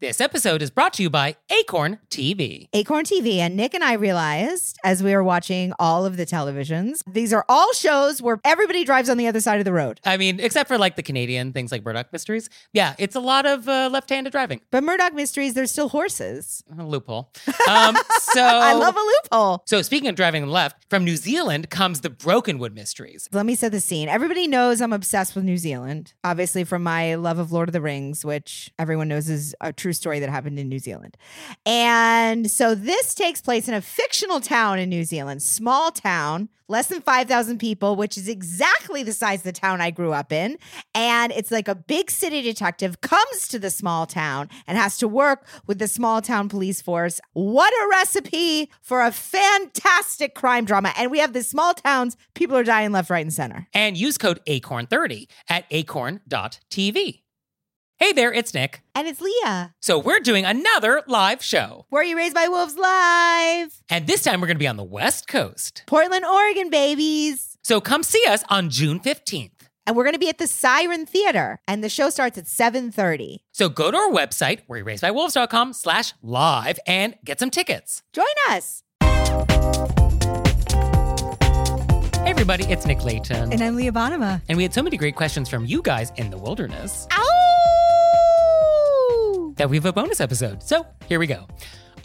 This episode is brought to you by Acorn TV. Acorn TV. And Nick and I realized as we were watching all of the televisions, these are all shows where everybody drives on the other side of the road. I mean, except for like the Canadian things like Murdoch Mysteries. Yeah, it's a lot of uh, left handed driving. But Murdoch Mysteries, there's still horses. A loophole. Um, so I love a loophole. So speaking of driving left, from New Zealand comes the Brokenwood Mysteries. Let me set the scene. Everybody knows I'm obsessed with New Zealand, obviously from my love of Lord of the Rings, which everyone knows is a true story that happened in New Zealand. And so this takes place in a fictional town in New Zealand, small town, less than 5,000 people, which is exactly the size of the town I grew up in. And it's like a big city detective comes to the small town and has to work with the small town police force. What a recipe for a fantastic crime drama. And we have the small towns, people are dying left, right, and center. And use code ACORN30 at acorn.tv. Hey there, it's Nick. And it's Leah. So we're doing another live show. Were You Raised by Wolves Live? And this time we're going to be on the West Coast. Portland, Oregon, babies. So come see us on June 15th. And we're going to be at the Siren Theater. And the show starts at 7.30. So go to our website, wereraisedbywolves.com slash live and get some tickets. Join us. Hey everybody, it's Nick Leighton. And I'm Leah Bonnema. And we had so many great questions from you guys in the wilderness. Ow! That we have a bonus episode. So here we go.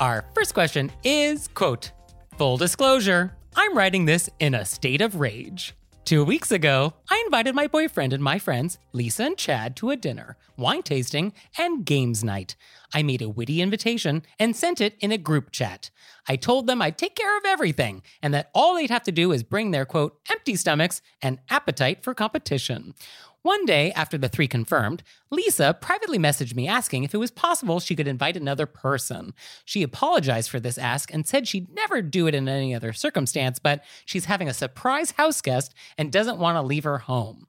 Our first question is quote, full disclosure, I'm writing this in a state of rage. Two weeks ago, I invited my boyfriend and my friends, Lisa and Chad, to a dinner, wine tasting, and games night. I made a witty invitation and sent it in a group chat. I told them I'd take care of everything and that all they'd have to do is bring their quote, empty stomachs and appetite for competition. One day, after the three confirmed, Lisa privately messaged me asking if it was possible she could invite another person. She apologized for this ask and said she'd never do it in any other circumstance, but she's having a surprise house guest and doesn't want to leave her home.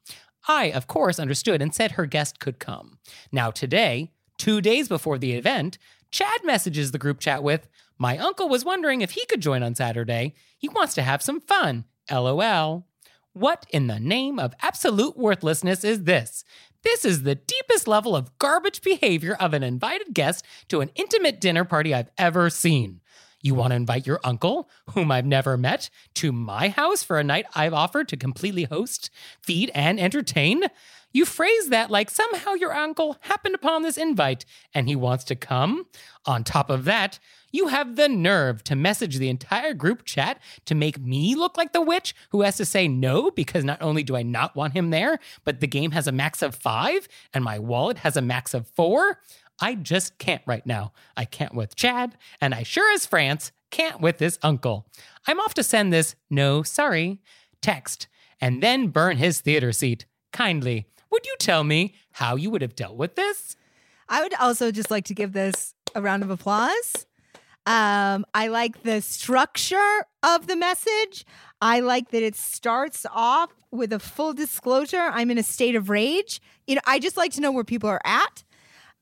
I, of course, understood and said her guest could come. Now, today, two days before the event, Chad messages the group chat with, My uncle was wondering if he could join on Saturday. He wants to have some fun. LOL. What in the name of absolute worthlessness is this? This is the deepest level of garbage behavior of an invited guest to an intimate dinner party I've ever seen. You want to invite your uncle, whom I've never met, to my house for a night I've offered to completely host, feed, and entertain? You phrase that like somehow your uncle happened upon this invite and he wants to come. On top of that, you have the nerve to message the entire group chat to make me look like the witch who has to say no because not only do I not want him there, but the game has a max of five and my wallet has a max of four. I just can't right now. I can't with Chad, and I sure as France can't with this uncle. I'm off to send this no sorry text and then burn his theater seat. Kindly, would you tell me how you would have dealt with this? I would also just like to give this a round of applause. Um, I like the structure of the message. I like that it starts off with a full disclosure. I'm in a state of rage. You know, I just like to know where people are at.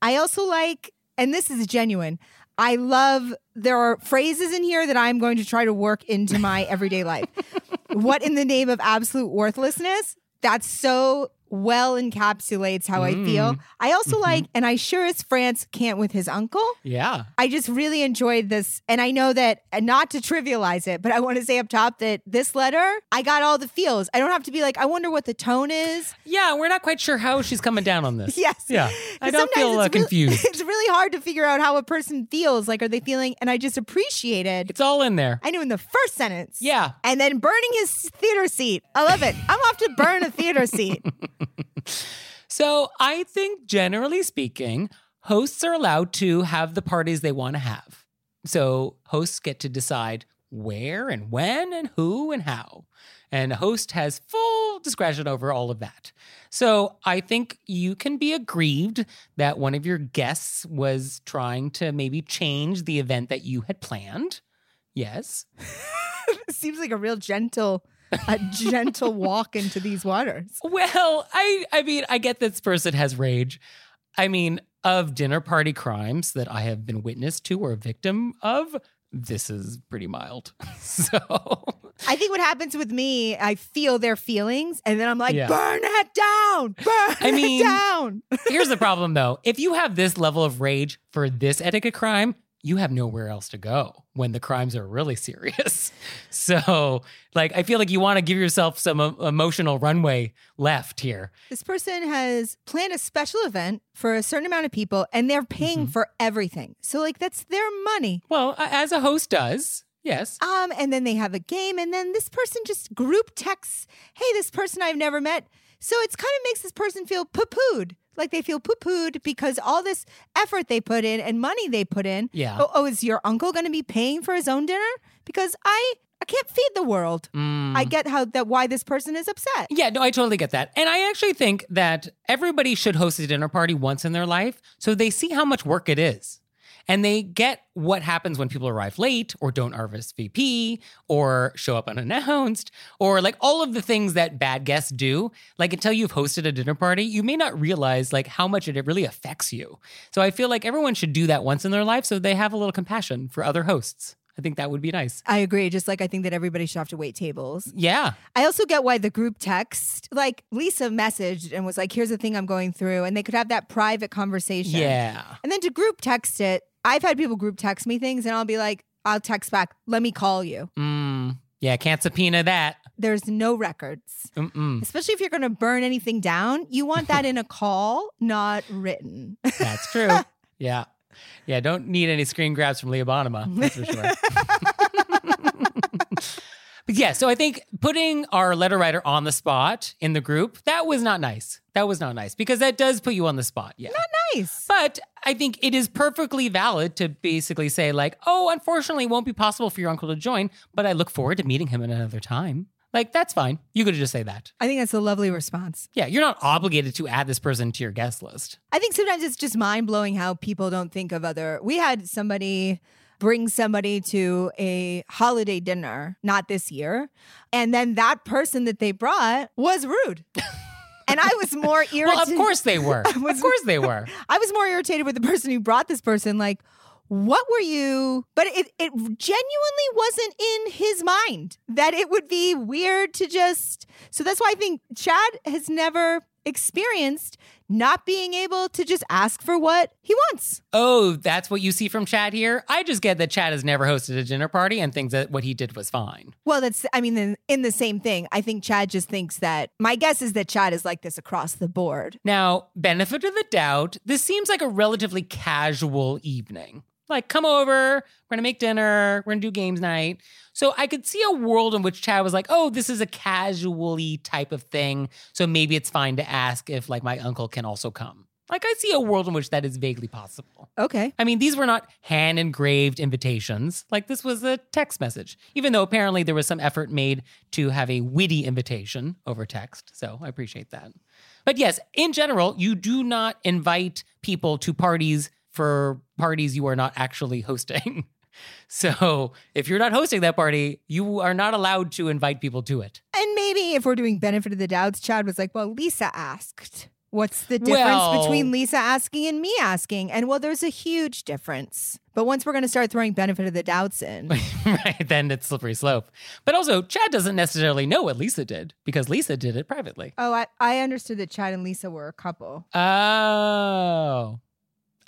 I also like, and this is genuine. I love there are phrases in here that I'm going to try to work into my everyday life. what in the name of absolute worthlessness? That's so well encapsulates how I feel. Mm. I also mm-hmm. like, and I sure as France can't with his uncle. Yeah. I just really enjoyed this. And I know that, and not to trivialize it, but I want to say up top that this letter, I got all the feels. I don't have to be like, I wonder what the tone is. Yeah, we're not quite sure how she's coming down on this. Yes. Yeah. I don't feel uh, it's really- confused. it's really hard to figure out how a person feels. Like, are they feeling, and I just appreciated, It's all in there. I knew in the first sentence. Yeah. And then burning his theater seat. I love it. I'm off to burn a theater seat. So I think generally speaking, hosts are allowed to have the parties they want to have. So hosts get to decide where and when and who and how. And a host has full discretion over all of that. So I think you can be aggrieved that one of your guests was trying to maybe change the event that you had planned. Yes. Seems like a real gentle, a gentle walk into these waters. Well, I I mean, I get this person has rage. I mean, of dinner party crimes that I have been witness to or a victim of, this is pretty mild. so I think what happens with me, I feel their feelings, and then I'm like, Yeah. burn it down, burn I mean- it down. here's the problem though. If you have this level of rage for this etiquette crime, you have nowhere else to go when the crimes are really serious. So, like, I feel like you want to give yourself some emotional runway left here. This person has planned a special event for a certain amount of people, and they're paying Mhm. for everything. So, like, that's their money. Well, as a host does, yes. Um, and then they have a game, and then this person just group texts, "Hey, this person I've never met." So it's kind of makes this person feel poo-pooed, like they feel poo-pooed because all this effort they put in and money they put in. Yeah. Oh, oh is your uncle going to be paying for his own dinner? Because I, I can't feed the world. Mm. I get how that why this person is upset. Yeah, no, I totally get that. And I actually think that everybody should host a dinner party once in their life so they see how much work it is. And they get what happens when people arrive late or don't RSVP or show up unannounced or like all of the things that bad guests do. Like until you've hosted a dinner party, you may not realize like how much it really affects you. So I feel like everyone should do that once in their life so they have a little compassion for other hosts. I think that would be nice. I agree. Just like I think that everybody should have to wait tables. Yeah. I also get why the group text, like Lisa messaged and was like, here's the thing I'm going through. And they could have that private conversation. Yeah. And then to group text it, I've had people group text me things and I'll be like, I'll text back, let me call you. Mm, yeah, can't subpoena that. There's no records. Mm-mm. Especially if you're going to burn anything down, you want that in a call, not written. That's true. yeah. Yeah, don't need any screen grabs from Leah Bonnema, that's for sure. but yeah, so I think putting our letter writer on the spot in the group, that was not nice. That was not nice because that does put you on the spot. Yeah. Not nice. But I think it is perfectly valid to basically say, like, oh, unfortunately, it won't be possible for your uncle to join, but I look forward to meeting him at another time. Like, that's fine. You could just say that. I think that's a lovely response. Yeah, you're not obligated to add this person to your guest list. I think sometimes it's just mind blowing how people don't think of other. We had somebody bring somebody to a holiday dinner, not this year, and then that person that they brought was rude. and I was more irritated. Well, of course they were. was- of course they were. I was more irritated with the person who brought this person. Like, what were you? But it, it genuinely wasn't in his mind that it would be weird to just. So that's why I think Chad has never experienced not being able to just ask for what he wants. Oh, that's what you see from Chad here? I just get that Chad has never hosted a dinner party and thinks that what he did was fine. Well, that's, I mean, in, in the same thing, I think Chad just thinks that my guess is that Chad is like this across the board. Now, benefit of the doubt, this seems like a relatively casual evening. Like, come over, we're gonna make dinner, we're gonna do games night. So I could see a world in which Chad was like, oh, this is a casually type of thing. So maybe it's fine to ask if, like, my uncle can also come. Like, I see a world in which that is vaguely possible. Okay. I mean, these were not hand engraved invitations. Like, this was a text message, even though apparently there was some effort made to have a witty invitation over text. So I appreciate that. But yes, in general, you do not invite people to parties for parties you are not actually hosting. So if you're not hosting that party, you are not allowed to invite people to it. And maybe if we're doing benefit of the doubts, Chad was like, well, Lisa asked. What's the difference Well- between Lisa asking and me asking? And well, there's a huge difference. But once we're going to start throwing benefit of the doubts in, right, then it's slippery slope. But also, Chad doesn't necessarily know what Lisa did because Lisa did it privately. oh, I, I understood that Chad and Lisa were a couple. Oh.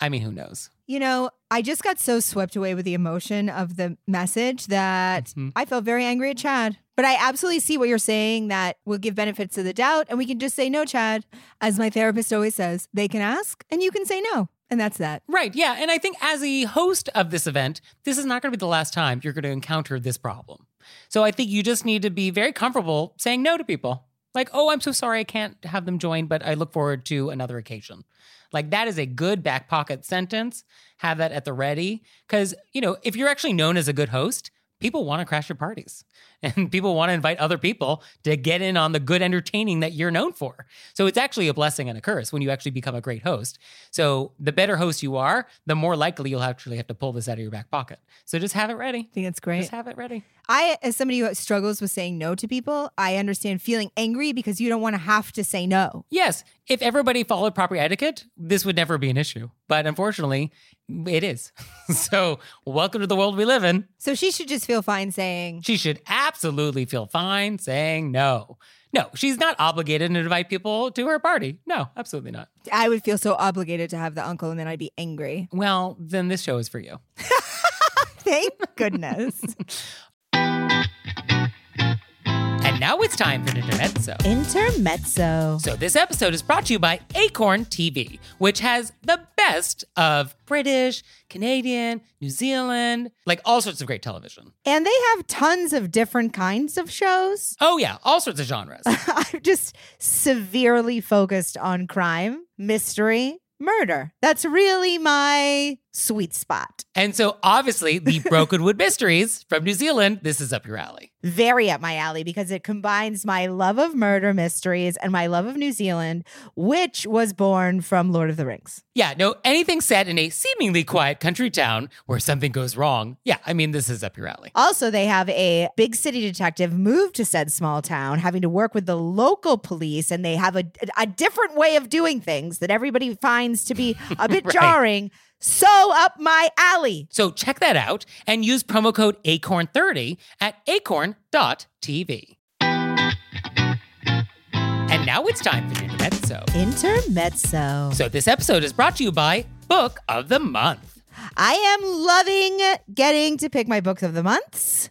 I mean, who knows? You know, I just got so swept away with the emotion of the message that Mhm. I felt very angry at Chad. But I absolutely see what you're saying that we'll give benefits of the doubt and we can just say no, Chad. As my therapist always says, they can ask and you can say no. And that's that. Right. Yeah. And I think as a host of this event, this is not going to be the last time you're going to encounter this problem. So I think you just need to be very comfortable saying no to people. Like, oh, I'm so sorry I can't have them join, but I look forward to another occasion. Like, that is a good back pocket sentence. Have that at the ready. Because, you know, if you're actually known as a good host, people want to crash your parties and people want to invite other people to get in on the good entertaining that you're known for. So it's actually a blessing and a curse when you actually become a great host. So the better host you are, the more likely you'll actually have to pull this out of your back pocket. So just have it ready. I think that's great. Just have it ready. I, as somebody who struggles with saying no to people, I understand feeling angry because you don't want to have to say no. Yes, if everybody followed proper etiquette, this would never be an issue. But unfortunately, it is. so, welcome to the world we live in. So she should just feel fine saying, She should absolutely feel fine saying no. No, she's not obligated to invite people to her party. No, absolutely not. I would feel so obligated to have the uncle and then I'd be angry. Well, then this show is for you. Thank goodness. And now it's time for an intermezzo. Intermezzo. So, this episode is brought to you by Acorn TV, which has the best of British, Canadian, New Zealand, like all sorts of great television. And they have tons of different kinds of shows. Oh, yeah, all sorts of genres. I'm just severely focused on crime, mystery, murder. That's really my sweet spot. And so, obviously, the Brokenwood Mysteries from New Zealand, this is up your alley. Very up my alley because it combines my love of murder mysteries and my love of New Zealand, which was born from Lord of the Rings. Yeah, no, anything set in a seemingly quiet country town where something goes wrong. Yeah, I mean, this is up your alley. Also, they have a big city detective move to said small town, having to work with the local police, and they have a, a different way of doing things that everybody finds to be a bit Right. jarring. So up my alley. So, check that out and use promo code ACORN30 at acorn.tv. And now it's time for intermezzo. Intermezzo. So, this episode is brought to you by Book of the Month. I am loving getting to pick my books of the months.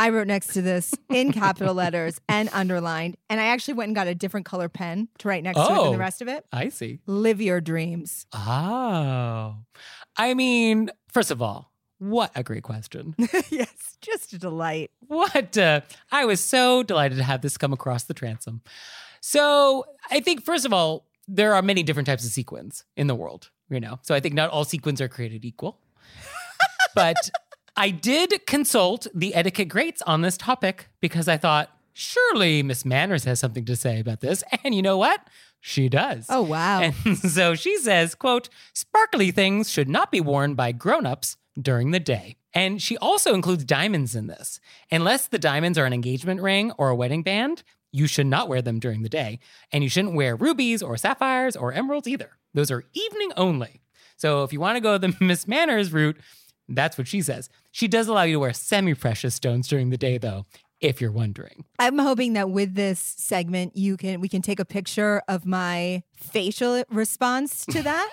I wrote next to this in capital letters and underlined. And I actually went and got a different color pen to write next to it than Oh. the rest of it. I see. Live your dreams. Oh. I mean, first of all, what a great question. yes, just a delight. What? Uh, I was so delighted to have this come across the transom. So I think, first of all, there are many different types of sequins in the world, you know. So I think not all sequins are created equal. but I did consult the etiquette greats on this topic because I thought, surely Miss Manners has something to say about this. And you know what? She does. Oh, wow. And so she says, quote, sparkly things should not be worn by grown-ups during the day. And she also includes diamonds in this. Unless the diamonds are an engagement ring or a wedding band, you should not wear them during the day. And you shouldn't wear rubies or sapphires or emeralds either. Those are evening only. So if you want to go the Miss Manners route, that's what she says. She does allow you to wear semi-precious stones during the day though, if you're wondering. I'm hoping that with this segment, you can we can take a picture of my facial response to that.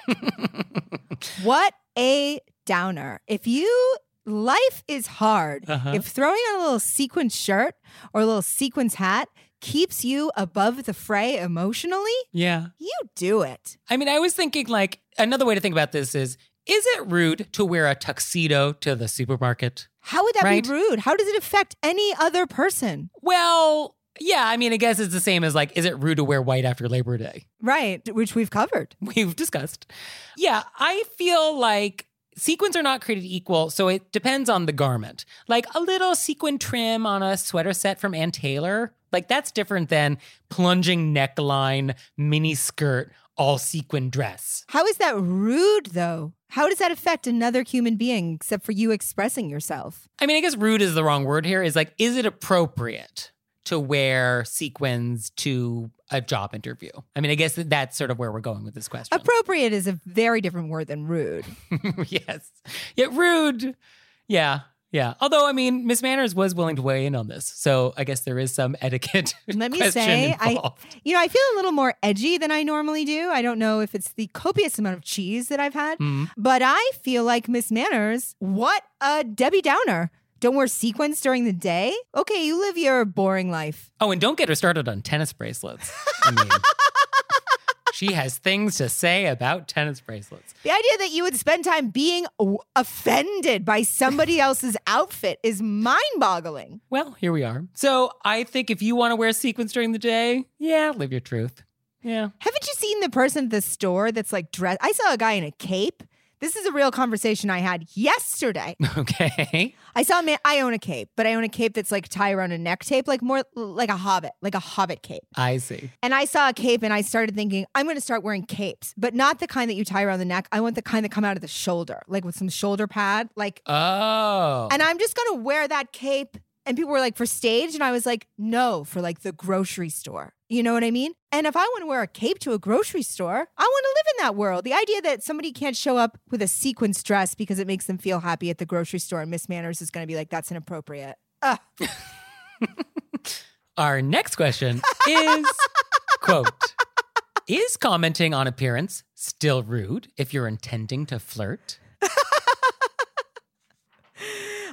what a downer! If you life is hard, Uh-huh. if throwing on a little sequin shirt or a little sequins hat keeps you above the fray emotionally, Yeah. you do it. I mean, I was thinking like another way to think about this is is it rude to wear a tuxedo to the supermarket? How would that Right. be rude? How does it affect any other person? Well, yeah, I mean, I guess it's the same as like, is it rude to wear white after Labor Day? Right, which we've covered. We've discussed. Yeah, I feel like sequins are not created equal, so it depends on the garment. Like a little sequin trim on a sweater set from Ann Taylor, like that's different than plunging neckline, mini skirt, all sequin dress. How is that rude, though? How does that affect another human being except for you expressing yourself? I mean, I guess rude is the wrong word here. Is like, is it appropriate to wear sequins to a job interview? I mean, I guess that that's sort of where we're going with this question. Appropriate is a very different word than rude. yes. Yeah, rude. Yeah. Yeah. Although, I mean, Miss Manners was willing to weigh in on this. So I guess there is some etiquette. Let me say, I- You know, I feel a little more edgy than I normally do. I don't know if it's the copious amount of cheese that I've had, Mm. but I feel like Miss Manners, what a Debbie Downer. Don't wear sequins during the day? Okay, you live your boring life. Oh, and don't get her started on tennis bracelets. I mean, she has things to say about tennis bracelets. The idea that you would spend time being offended by somebody else's outfit is mind boggling. Well, here we are. So I think if you want to wear sequins during the day, yeah, live your truth. Yeah. Haven't you seen the person at the store that's like dressed? I saw a guy in a cape. This is a real conversation I had yesterday. Okay. I saw a man, I own a cape, but I own a cape that's like tie around a neck tape, like more like a hobbit, like a hobbit cape. I see. And I saw a cape and I started thinking, I'm going to start wearing capes, but not the kind that you tie around the neck. I want the kind that come out of the shoulder, like with some shoulder pad. Like, Oh. and I'm just going to wear that cape. And people were like, for stage. And I was like, no, for like the grocery store. You know what I mean? And if I want to wear a cape to a grocery store, I want to live in that world. The idea that somebody can't show up with a sequence dress because it makes them feel happy at the grocery store and Miss Manners is going to be like, that's inappropriate. Ugh. Our next question is quote Is commenting on appearance still rude if you're intending to flirt?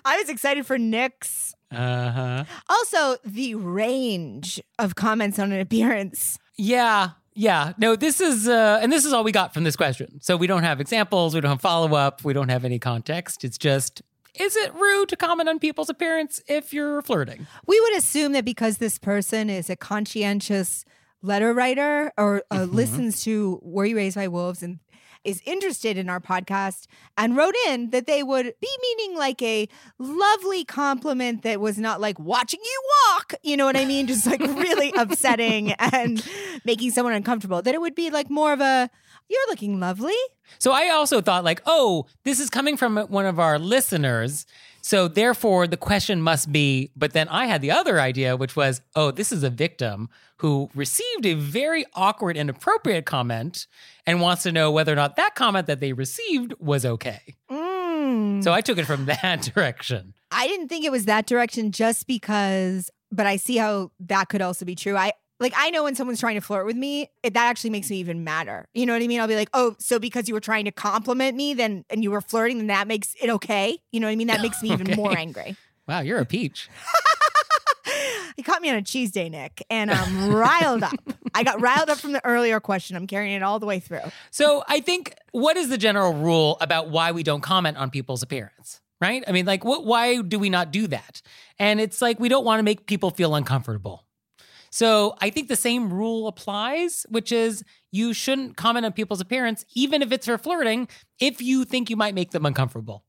I was excited for Nick's. Uh-huh. Also, the range of comments on an appearance. Yeah. Yeah. No, this is uh and this is all we got from this question. So we don't have examples, we don't have follow-up, we don't have any context. It's just is it rude to comment on people's appearance if you're flirting? We would assume that because this person is a conscientious letter writer or uh, Mhm. listens to Were You Raised by Wolves and is interested in our podcast and wrote in that they would be meaning like a lovely compliment that was not like watching you walk. You know what I mean? Just like really upsetting and making someone uncomfortable. That it would be like more of a, you're looking lovely. So I also thought like, oh, this is coming from one of our listeners. So therefore the question must be, but then I had the other idea, which was, oh, this is a victim who received a very awkward and appropriate comment and wants to know whether or not that comment that they received was okay. Mm. So I took it from that direction. I didn't think it was that direction just because, but I see how that could also be true. I like I know when someone's trying to flirt with me, it, that actually makes me even madder. You know what I mean? I'll be like, oh, so because you were trying to compliment me, then and you were flirting, then that makes it okay. You know what I mean? That makes me even Okay. more angry. Wow, you're a peach. He caught me on a cheese day, Nick, and I'm riled up. I got riled up from the earlier question. I'm carrying it all the way through. So I think what is the general rule about why we don't comment on people's appearance? Right? I mean, like, what? Why do we not do that? And it's like we don't want to make people feel uncomfortable. So I think the same rule applies, which is you shouldn't comment on people's appearance, even if it's for flirting, if you think you might make them uncomfortable.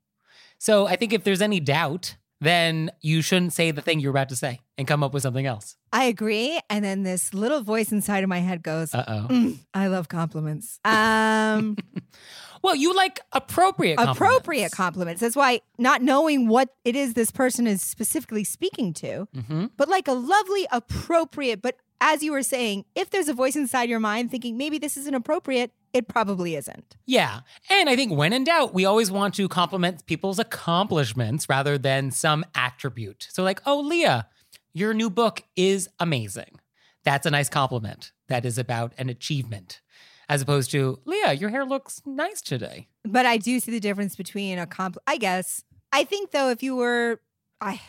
So I think if there's any doubt, then you shouldn't say the thing you're about to say and come up with something else. I agree. And then this little voice inside of my head goes, Uh oh. "Mm, I love compliments. Um, Well, you like appropriate compliments. appropriate compliments. That's why not knowing what it is this person is specifically speaking to, hmm but like a lovely, appropriate, but as you were saying, if there's a voice inside your mind thinking maybe this isn't appropriate, it probably isn't. Yeah. And I think when in doubt, we always want to compliment people's accomplishments rather than some attribute. So, like, oh, Leah, your new book is amazing. That's a nice compliment. That is about an achievement. As opposed to, Leah, your hair looks nice today. But I do see the difference between a compl I guess. I think though, if you were, I,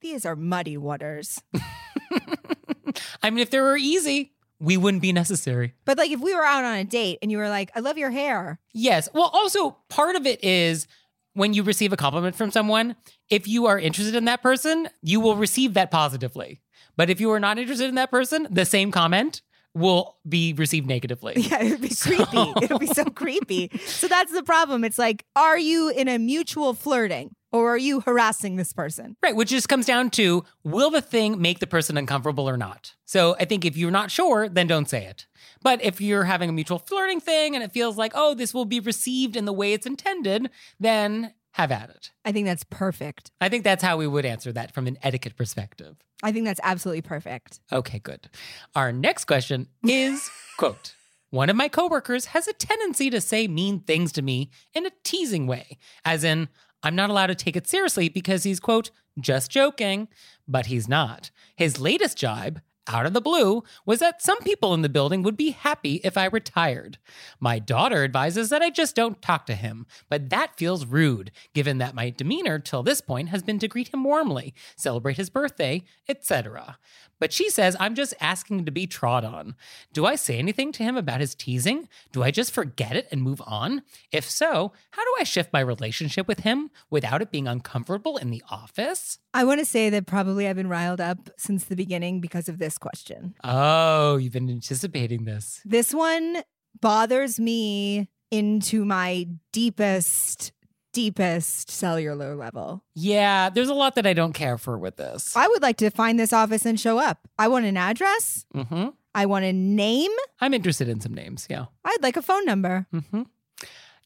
these are muddy waters. I mean, if they were easy, we wouldn't be necessary. But like if we were out on a date and you were like, I love your hair. Yes. Well, also, part of it is when you receive a compliment from someone, if you are interested in that person, you will receive that positively. But if you are not interested in that person, the same comment will be received negatively. Yeah, it'd be So- creepy. It'll be so creepy. So that's the problem. It's like, are you in a mutual flirting or are you harassing this person? Right, which just comes down to will the thing make the person uncomfortable or not? So I think if you're not sure, then don't say it. But if you're having a mutual flirting thing and it feels like, oh, this will be received in the way it's intended, then have at it. I think that's perfect. I think that's how we would answer that from an etiquette perspective. I think that's absolutely perfect. Okay, good. Our next question is quote, one of my coworkers has a tendency to say mean things to me in a teasing way, as in, I'm not allowed to take it seriously because he's, quote, just joking, but he's not. His latest jibe, out of the blue, was that some people in the building would be happy if I retired. My daughter advises that I just don't talk to him, but that feels rude, given that my demeanor till this point has been to greet him warmly, celebrate his birthday, etc. But she says I'm just asking to be trod on. Do I say anything to him about his teasing? Do I just forget it and move on? If so, how do I shift my relationship with him without it being uncomfortable in the office? I want to say that probably I've been riled up since the beginning because of this question. Oh, you've been anticipating this. This one bothers me into my deepest, deepest cellular level. Yeah, there's a lot that I don't care for with this. I would like to find this office and show up. I want an address. hmm I want a name. I'm interested in some names. Yeah. I'd like a phone number. hmm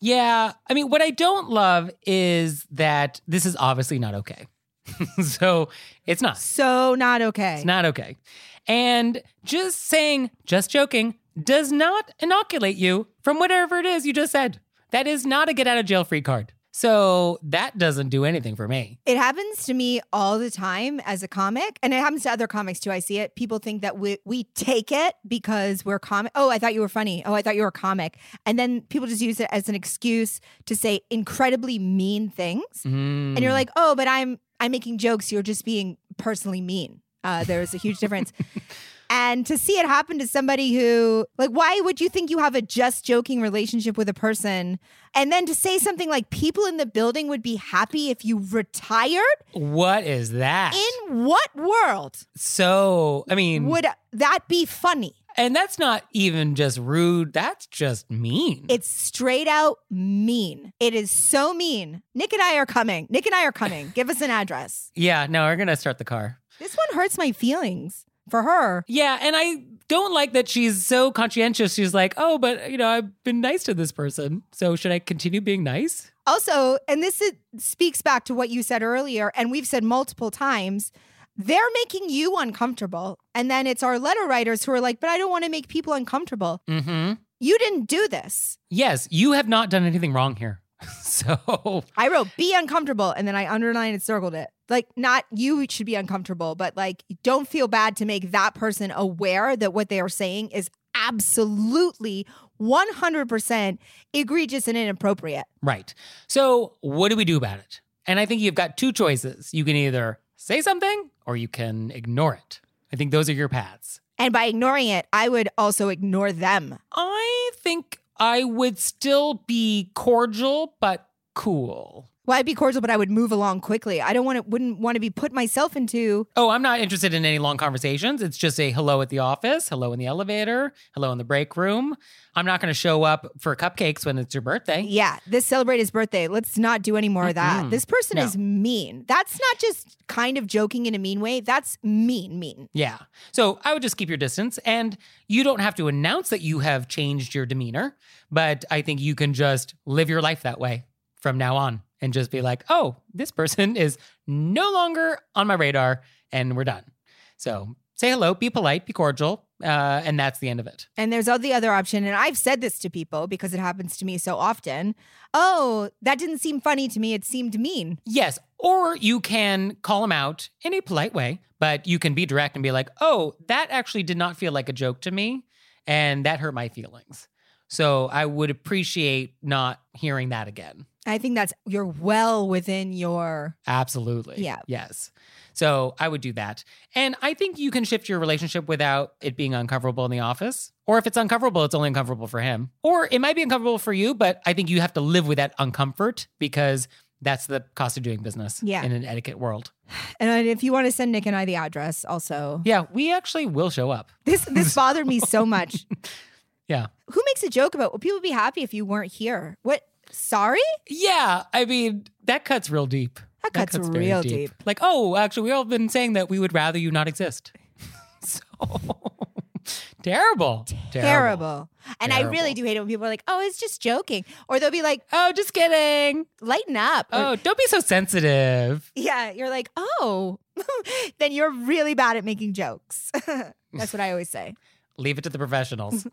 Yeah. I mean, what I don't love is that this is obviously not okay. so it's not. So not okay. It's not okay. And just saying, just joking, does not inoculate you from whatever it is you just said. That is not a get out of jail free card. So that doesn't do anything for me. It happens to me all the time as a comic, and it happens to other comics too. I see it. People think that we we take it because we're comic. Oh, I thought you were funny. Oh, I thought you were a comic, and then people just use it as an excuse to say incredibly mean things. Mm. And you're like, oh, but I'm I'm making jokes. You're just being personally mean. Uh, there's a huge difference. And to see it happen to somebody who, like, why would you think you have a just joking relationship with a person? And then to say something like, people in the building would be happy if you retired? what is that? In what world so, I mean, would that be funny? and that's not even just rude, that's just mean. It's straight out mean. It is so mean. Nick and I are coming. Nick and I are coming. Give us an address. yeah, no, we're going to start the car. This one hurts my feelings for her. Yeah, and I don't like that she's so conscientious. She's like, oh, but, you know, I've been nice to this person. So should I continue being nice? Also, and this is, speaks back to what you said earlier, and we've said multiple times, they're making you uncomfortable. And then it's our letter writers who are like, but I don't want to make people uncomfortable. Mm hmm. You didn't do this. Yes, you have not done anything wrong here. So, I wrote be uncomfortable and then I underlined and circled it. Like, not you should be uncomfortable, but like, don't feel bad to make that person aware that what they are saying is absolutely 100% egregious and inappropriate. right. So, what do we do about it? And I think you've got two choices. You can either say something or you can ignore it. I think those are your paths. And by ignoring it, I would also ignore them. I think I would still be cordial, but cool. Well, I'd be cordial, but I would move along quickly. I don't want to, wouldn't want to be put myself into. Oh, I'm not interested in any long conversations. It's just a hello at the office, hello in the elevator, hello in the break room. I'm not going to show up for cupcakes when it's your birthday. Yeah, this celebrate his birthday. Let's not do any more of that. This person No. is mean. That's not just kind of joking in a mean way. That's mean, mean. Yeah. So I would just keep your distance and you don't have to announce that you have changed your demeanor, but I think you can just live your life that way from now on and just be like, oh, this person is no longer on my radar and we're done. So say hello, be polite, be cordial, uh, and that's the end of it. And there's all the other option. And I've said this to people because it happens to me so often. Oh, that didn't seem funny to me. It seemed mean. Yes. Or you can call them out in a polite way, but you can be direct and be like, oh, that actually did not feel like a joke to me. And that hurt my feelings. So I would appreciate not hearing that again. I think that's you're well within your Absolutely. Yeah. Yes. So I would do that. And I think you can shift your relationship without it being uncomfortable in the office. Or if it's uncomfortable, it's only uncomfortable for him. Or it might be uncomfortable for you, but I think you have to live with that uncomfort because that's the cost of doing business Yeah. in an etiquette world. and if you want to send Nick and I the address also. Yeah, we actually will show up. This this bothered me so much. Yeah. Who makes a joke about well, people be happy if you weren't here? What sorry? Yeah. I mean, that cuts real deep. That cuts very real deep. Like, oh, actually, we've all been saying that we would rather you not exist. so terrible. Terrible. And I really do hate it when people are like, oh, it's just joking. Or they'll be like, Oh, just kidding. lighten up. Or- Oh, don't be so sensitive. yeah. You're like, oh, then you're really bad at making jokes. That's what I always say. Leave it to the professionals.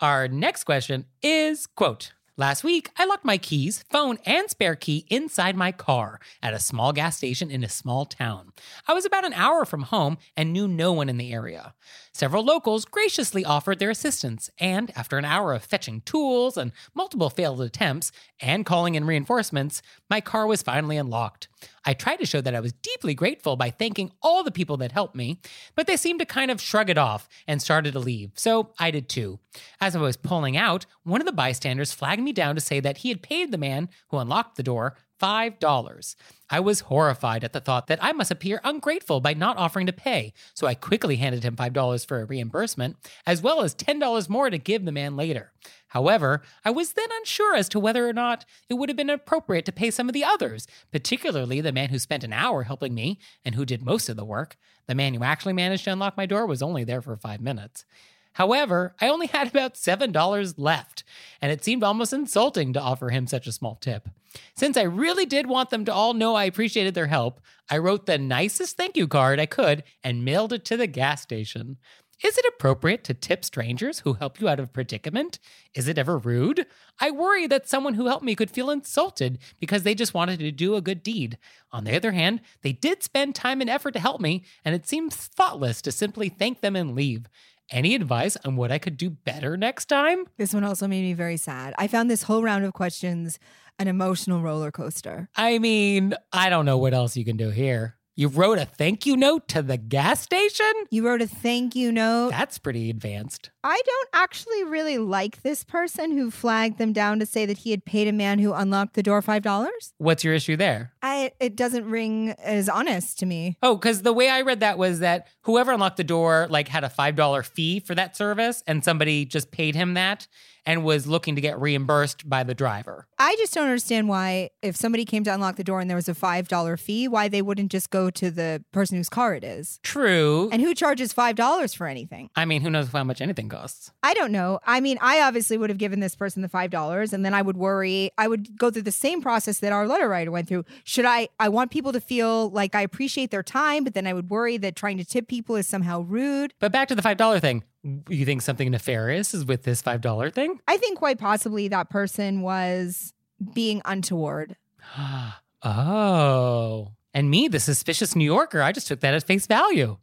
Our next question is quote, Last week, I locked my keys, phone, and spare key inside my car at a small gas station in a small town. I was about an hour from home and knew no one in the area. Several locals graciously offered their assistance, and after an hour of fetching tools and multiple failed attempts and calling in reinforcements, my car was finally unlocked. I tried to show that I was deeply grateful by thanking all the people that helped me, but they seemed to kind of shrug it off and started to leave, so I did too. As I was pulling out, one of the bystanders flagged me down to say that he had paid the man who unlocked the door $5. I was horrified at the thought that I must appear ungrateful by not offering to pay, so I quickly handed him $5 for a reimbursement, as well as $10 more to give the man later. However, I was then unsure as to whether or not it would have been appropriate to pay some of the others, particularly the man who spent an hour helping me and who did most of the work. The man who actually managed to unlock my door was only there for five minutes. However, I only had about $7 left, and it seemed almost insulting to offer him such a small tip. Since I really did want them to all know I appreciated their help, I wrote the nicest thank you card I could and mailed it to the gas station. Is it appropriate to tip strangers who help you out of predicament? Is it ever rude? I worry that someone who helped me could feel insulted because they just wanted to do a good deed. On the other hand, they did spend time and effort to help me, and it seems thoughtless to simply thank them and leave. Any advice on what I could do better next time? This one also made me very sad. I found this whole round of questions an emotional roller coaster. I mean, I don't know what else you can do here. You wrote a thank you note to the gas station? You wrote a thank you note. That's pretty advanced. I don't actually really like this person who flagged them down to say that he had paid a man who unlocked the door $5. What's your issue there? I it doesn't ring as honest to me. Oh, because the way I read that was that whoever unlocked the door like had a $5 fee for that service and somebody just paid him that and was looking to get reimbursed by the driver. I just don't understand why, if somebody came to unlock the door and there was a $5 fee, why they wouldn't just go to the person whose car it is. True. And who charges $5 for anything? I mean, who knows how much anything costs? I don't know. I mean, I obviously would have given this person the $5 and then I would worry. I would go through the same process that our letter writer went through. Should I, I want people to feel like I appreciate their time, but then I would worry that trying to tip people is somehow rude. But back to the $5 thing. You think something nefarious is with this $5 thing? I think quite possibly that person was being untoward. oh. And me, the suspicious New Yorker, I just took that at face value.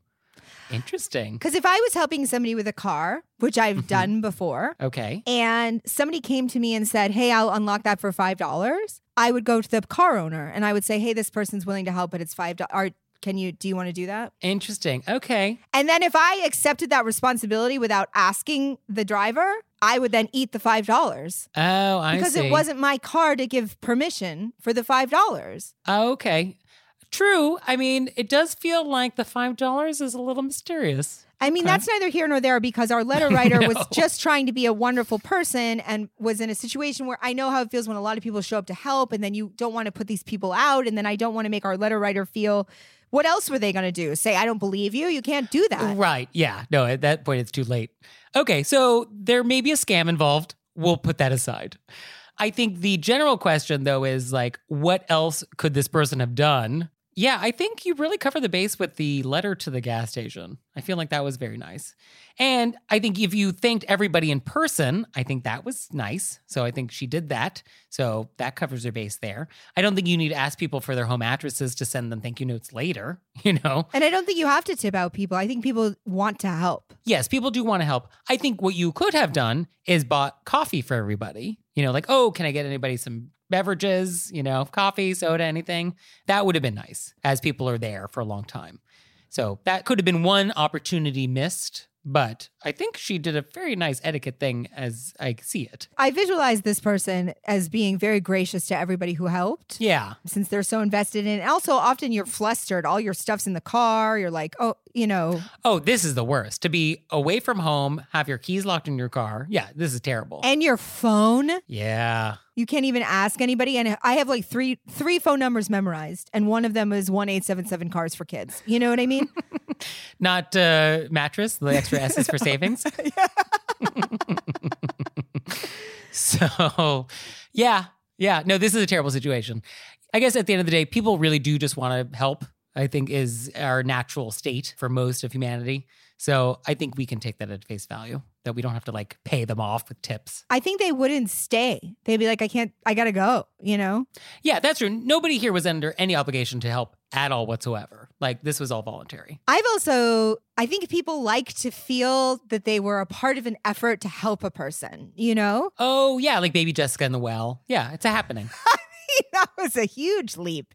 Interesting. Because if I was helping somebody with a car, which I've Mhm. done before, Okay. and somebody came to me and said, Hey, I'll unlock that for $5, I would go to the car owner and I would say, Hey, this person's willing to help, but it's $5. Are, can you, do you want to do that? Interesting. Okay. And then if I accepted that responsibility without asking the driver, I would then eat the $5 Oh, I because see. it wasn't my car to give permission for the $5. Oh, okay. True. I mean, it does feel like the $5 is a little mysterious. I mean, Okay. that's neither here nor there because our letter writer was just trying to be a wonderful person and was in a situation where I know how it feels when a lot of people show up to help and then you don't want to put these people out. And then I don't want to make our letter writer feel what else were they going to do? Say, I don't believe you? You can't do that. Right. Yeah. No, at that point, it's too late. Okay. So there may be a scam involved. We'll put that aside. I think the general question, though, is like, what else could this person have done? Yeah, I think you really cover the base with the letter to the gas station. I feel like that was very nice. And I think if you thanked everybody in person, I think that was nice. So I think she did that. So that covers her base there. I don't think you need to ask people for their home addresses to send them thank you notes later, you know? And I don't think you have to tip out people. I think people want to help. Yes, people do want to help. I think what you could have done is bought coffee for everybody. You know, like, oh, can I get anybody some beverages, you know, coffee, soda, anything? That would have been nice as people are there for a long time. So that could have been one opportunity missed, but I think she did a very nice etiquette thing as I see it. I visualize this person as being very gracious to everybody who helped. Yeah. Since they're so invested in it. Also, often you're flustered. All your stuff's in the car. You're like, oh, you know, Oh, this is the worst. To be away from home, have your keys locked in your car. Yeah, this is terrible. and your phone. yeah. You can't even ask anybody. And I have like three three phone numbers memorized, and one of them is one eight seven seven cars for kids. You know what I mean? Not uh, mattress, the extra S is for savings. so, yeah, yeah. No, this is a terrible situation. I guess at the end of the day, people really do just want to help, I think is our natural state for most of humanity. So I think we can take that at face value that we don't have to like pay them off with tips. I think they wouldn't stay. They'd be like, I can't, I gotta go, you know? Yeah, that's true. Nobody here was under any obligation to help at all whatsoever. Like this was all voluntary. I've also, I think people like to feel that they were a part of an effort to help a person, you know? Oh, yeah, like baby Jessica in the well. Yeah, it's a happening. that was a huge leap.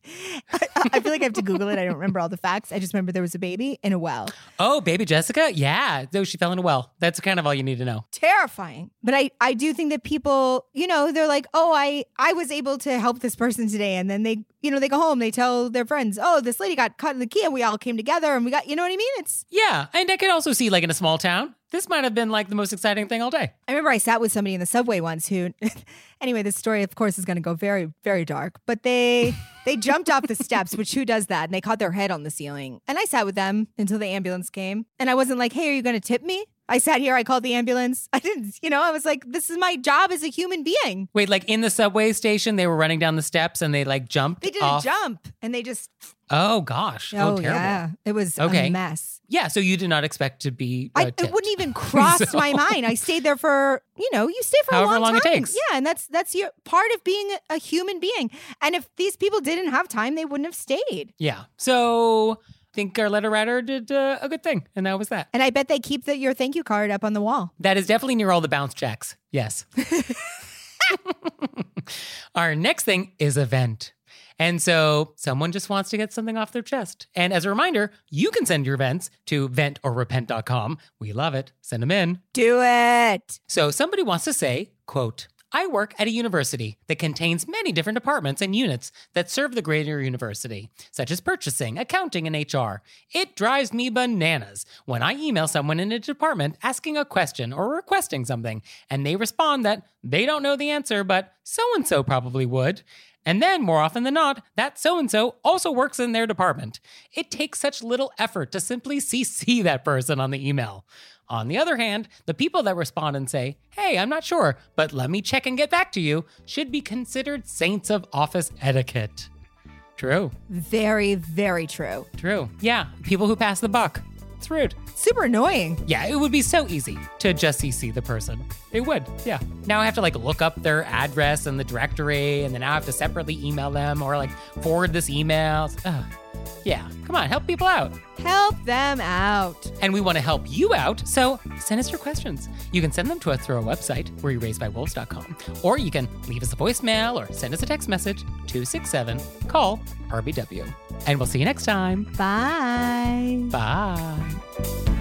I, I feel like I have to Google it. I don't remember all the facts. I just remember there was a baby in a well. Oh, baby Jessica? Yeah. No, she fell in a well. That's kind of all you need to know. Terrifying. But I, I do think that people, you know, they're like, oh, I, I was able to help this person today. And then they, you know, they go home, they tell their friends, oh, this lady got cut in the key and we all came together and we got, you know what I mean? It's, Yeah. And I could also see, like, in a small town, this might have been like the most exciting thing all day. I remember I sat with somebody in the subway once who, anyway, this story, of course, is going to go very, very dark. But they they jumped off the steps, which who does that? And they caught their head on the ceiling. And I sat with them until the ambulance came. And I wasn't like, hey, are you going to tip me? I sat here, I called the ambulance. I didn't, you know, I was like, this is my job as a human being. Wait, like in the subway station, they were running down the steps and they like jumped They did off. a jump and they just, Oh, gosh. Oh, oh, terrible. yeah, it was Okay. a mess. Yeah, so you did not expect to be. Uh, I, it wouldn't even cross So- my mind. I stayed there for, you know, you stay for However a long, long it time. takes. Yeah, and that's that's your part of being a, human being. And if these people didn't have time, they wouldn't have stayed. Yeah. So think our letter writer did uh, a good thing, and that was that. And I bet they keep the, your thank you card up on the wall. That is definitely near all the bounce checks. Yes. Our next thing is event. And so someone just wants to get something off their chest. And as a reminder, you can send your events to ventorrepent.com. We love it. Send them in. Do it. So somebody wants to say, quote, I work at a university that contains many different departments and units that serve the greater university, such as purchasing, accounting, and HR. It drives me bananas when I email someone in a department asking a question or requesting something, and they respond that they don't know the answer, but so and so probably would. And then, more often than not, that so and so also works in their department. It takes such little effort to simply CC that person on the email. On the other hand, the people that respond and say, Hey, I'm not sure, but let me check and get back to you, should be considered saints of office etiquette. True, Very, very true. true. Yeah, people who pass the buck. It's rude. Super annoying. Yeah, it would be so easy to just CC the person. It would, yeah. Now I have to like look up their address in the directory, and then now I have to separately email them or like forward this email. Ugh. Yeah, come on, help people out. Help them out. And we want to help you out, so send us your questions. You can send them to us through our website, wereraisedbywolves.com, or you can leave us a voicemail or send us a text message, 267 call RBW. And we'll see you next time. Bye. Bye.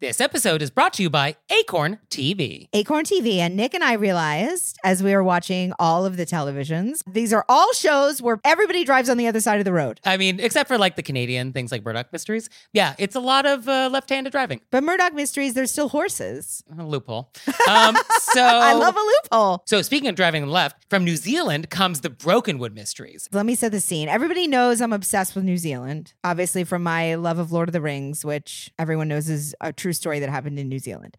This episode is brought to you by Acorn TV. Acorn TV and Nick and I realized as we were watching all of the televisions, these are all shows where everybody drives on the other side of the road. I mean, except for like the Canadian things like Murdoch Mysteries. Yeah, it's a lot of uh, left handed driving. But Murdoch Mysteries, there's still horses. A loophole. Um, so I love a loophole. So, speaking of driving left, from New Zealand comes the Brokenwood Mysteries. Let me set the scene. Everybody knows I'm obsessed with New Zealand, obviously from my love of Lord of the Rings, which everyone knows is a true story that happened in New Zealand.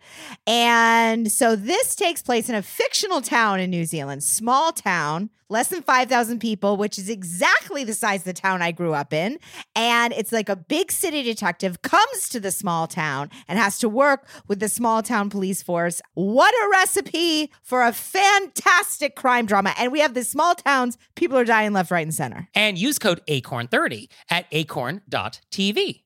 And so this takes place in a fictional town in New Zealand, small town, less than 5,000 people, which is exactly the size of the town I grew up in. And it's like a big city detective comes to the small town and has to work with the small town police force. What a recipe for a fantastic crime drama. And we have the small towns, people are dying left, right, and center. And use code ACORN30 at acorn.tv.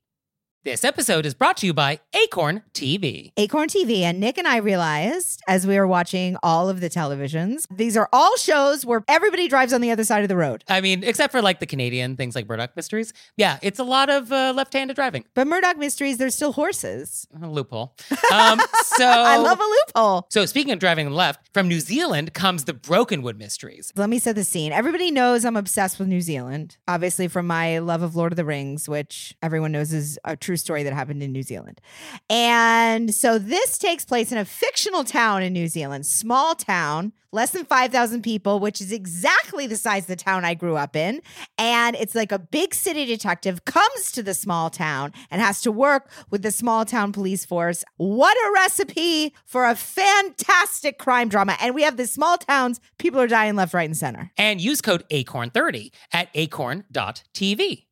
This episode is brought to you by Acorn TV. Acorn TV and Nick and I realized as we were watching all of the televisions, these are all shows where everybody drives on the other side of the road. I mean, except for like the Canadian things like Murdoch Mysteries. Yeah, it's a lot of uh, left handed driving. But Murdoch Mysteries, there's still horses. A loophole. Um, so, I love a loophole. So, speaking of driving left, from New Zealand comes the Brokenwood Mysteries. Let me set the scene. Everybody knows I'm obsessed with New Zealand, obviously from my love of Lord of the Rings, which everyone knows is a true story that happened in New Zealand. And so this takes place in a fictional town in New Zealand, small town, less than 5,000 people, which is exactly the size of the town I grew up in. And it's like a big city detective comes to the small town and has to work with the small town police force. What a recipe for a fantastic crime drama. And we have the small towns, people are dying left, right, and center. And use code ACORN30 at acorn.tv.